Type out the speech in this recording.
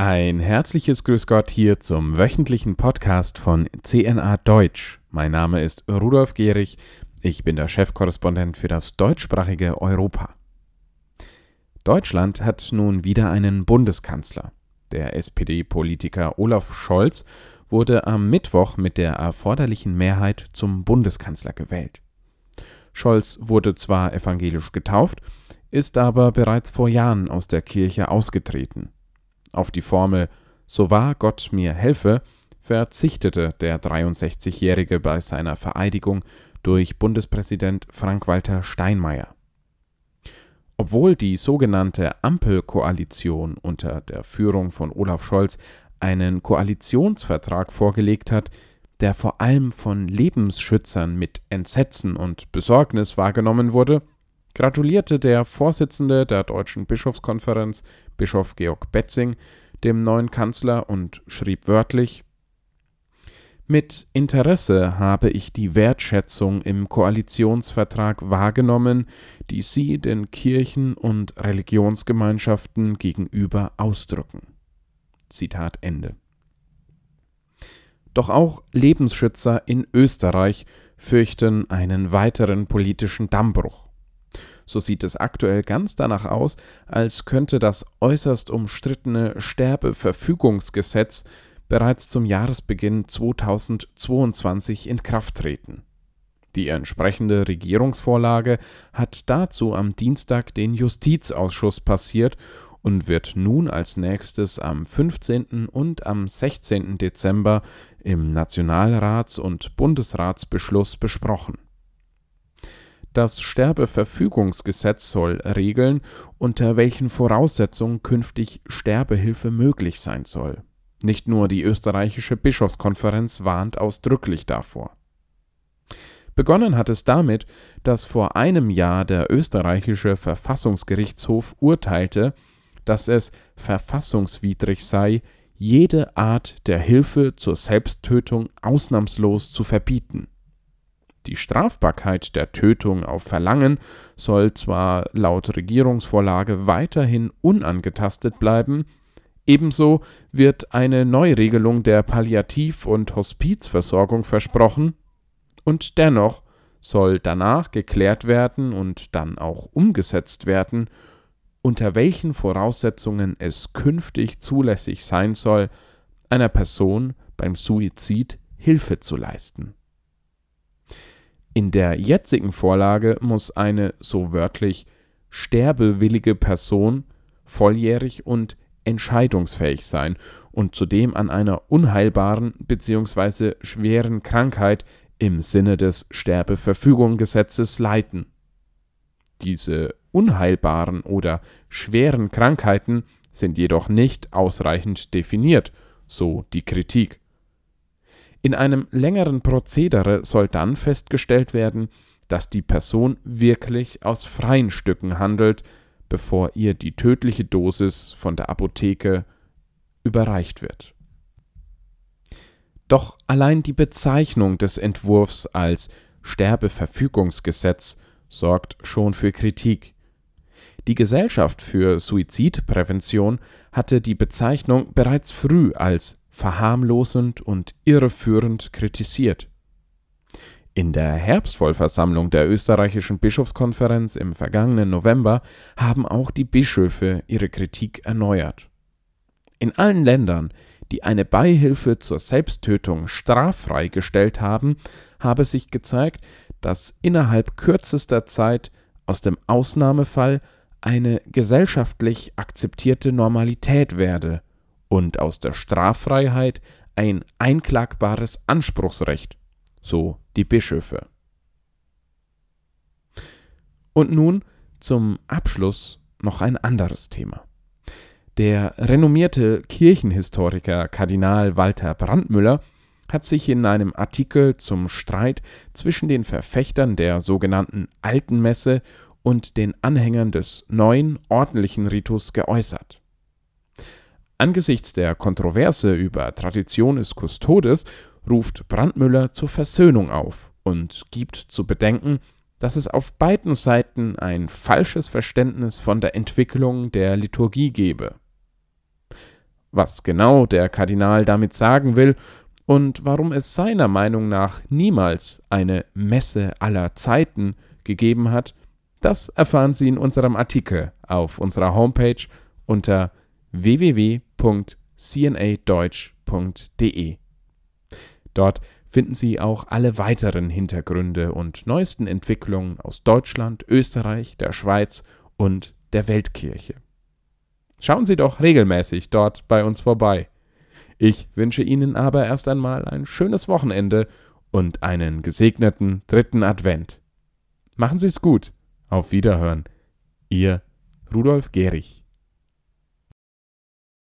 Ein herzliches Grüß Gott hier zum wöchentlichen Podcast von CNA Deutsch. Mein Name ist Rudolf Gehrig, ich bin der Chefkorrespondent für das deutschsprachige Europa. Deutschland hat nun wieder einen Bundeskanzler. Der SPD-Politiker Olaf Scholz wurde am Mittwoch mit der erforderlichen Mehrheit zum Bundeskanzler gewählt. Scholz wurde zwar evangelisch getauft, ist aber bereits vor Jahren aus der Kirche ausgetreten. Auf die Formel So wahr Gott mir helfe verzichtete der 63-Jährige bei seiner Vereidigung durch Bundespräsident Frank-Walter Steinmeier. Obwohl die sogenannte Ampelkoalition unter der Führung von Olaf Scholz einen Koalitionsvertrag vorgelegt hat, der vor allem von Lebensschützern mit Entsetzen und Besorgnis wahrgenommen wurde, gratulierte der Vorsitzende der Deutschen Bischofskonferenz, Bischof Georg Betzing, dem neuen Kanzler und schrieb wörtlich Mit Interesse habe ich die Wertschätzung im Koalitionsvertrag wahrgenommen, die Sie den Kirchen und Religionsgemeinschaften gegenüber ausdrücken. Zitat Ende. Doch auch Lebensschützer in Österreich fürchten einen weiteren politischen Dammbruch. So sieht es aktuell ganz danach aus, als könnte das äußerst umstrittene Sterbeverfügungsgesetz bereits zum Jahresbeginn 2022 in Kraft treten. Die entsprechende Regierungsvorlage hat dazu am Dienstag den Justizausschuss passiert und wird nun als nächstes am 15. und am 16. Dezember im Nationalrats- und Bundesratsbeschluss besprochen. Das Sterbeverfügungsgesetz soll regeln, unter welchen Voraussetzungen künftig Sterbehilfe möglich sein soll. Nicht nur die österreichische Bischofskonferenz warnt ausdrücklich davor. Begonnen hat es damit, dass vor einem Jahr der österreichische Verfassungsgerichtshof urteilte, dass es verfassungswidrig sei, jede Art der Hilfe zur Selbsttötung ausnahmslos zu verbieten. Die Strafbarkeit der Tötung auf Verlangen soll zwar laut Regierungsvorlage weiterhin unangetastet bleiben, ebenso wird eine Neuregelung der Palliativ- und Hospizversorgung versprochen, und dennoch soll danach geklärt werden und dann auch umgesetzt werden, unter welchen Voraussetzungen es künftig zulässig sein soll, einer Person beim Suizid Hilfe zu leisten. In der jetzigen Vorlage muss eine, so wörtlich, sterbewillige Person volljährig und entscheidungsfähig sein und zudem an einer unheilbaren bzw. schweren Krankheit im Sinne des Sterbeverfügungsgesetzes leiden. Diese unheilbaren oder schweren Krankheiten sind jedoch nicht ausreichend definiert, so die Kritik. In einem längeren Prozedere soll dann festgestellt werden, dass die Person wirklich aus freien Stücken handelt, bevor ihr die tödliche Dosis von der Apotheke überreicht wird. Doch allein die Bezeichnung des Entwurfs als Sterbeverfügungsgesetz sorgt schon für Kritik. Die Gesellschaft für Suizidprävention hatte die Bezeichnung bereits früh als verharmlosend und irreführend kritisiert. In der Herbstvollversammlung der österreichischen Bischofskonferenz im vergangenen November haben auch die Bischöfe ihre Kritik erneuert. In allen Ländern, die eine Beihilfe zur Selbsttötung straffrei gestellt haben, habe sich gezeigt, dass innerhalb kürzester Zeit aus dem Ausnahmefall eine gesellschaftlich akzeptierte Normalität werde und aus der Straffreiheit ein einklagbares Anspruchsrecht, so die Bischöfe. Und nun zum Abschluss noch ein anderes Thema. Der renommierte Kirchenhistoriker Kardinal Walter Brandmüller hat sich in einem Artikel zum Streit zwischen den Verfechtern der sogenannten Alten Messe und den Anhängern des neuen ordentlichen Ritus geäußert. Angesichts der Kontroverse über Traditionis Custodes ruft Brandmüller zur Versöhnung auf und gibt zu bedenken, dass es auf beiden Seiten ein falsches Verständnis von der Entwicklung der Liturgie gebe. Was genau der Kardinal damit sagen will und warum es seiner Meinung nach niemals eine Messe aller Zeiten gegeben hat, das erfahren Sie in unserem Artikel auf unserer Homepage unter www.cnadeutsch.de. Dort finden Sie auch alle weiteren Hintergründe und neuesten Entwicklungen aus Deutschland, Österreich, der Schweiz und der Weltkirche. Schauen Sie doch regelmäßig dort bei uns vorbei. Ich wünsche Ihnen aber erst einmal ein schönes Wochenende und einen gesegneten dritten Advent. Machen Sie es gut. Auf Wiederhören. Ihr Rudolf Gehrig.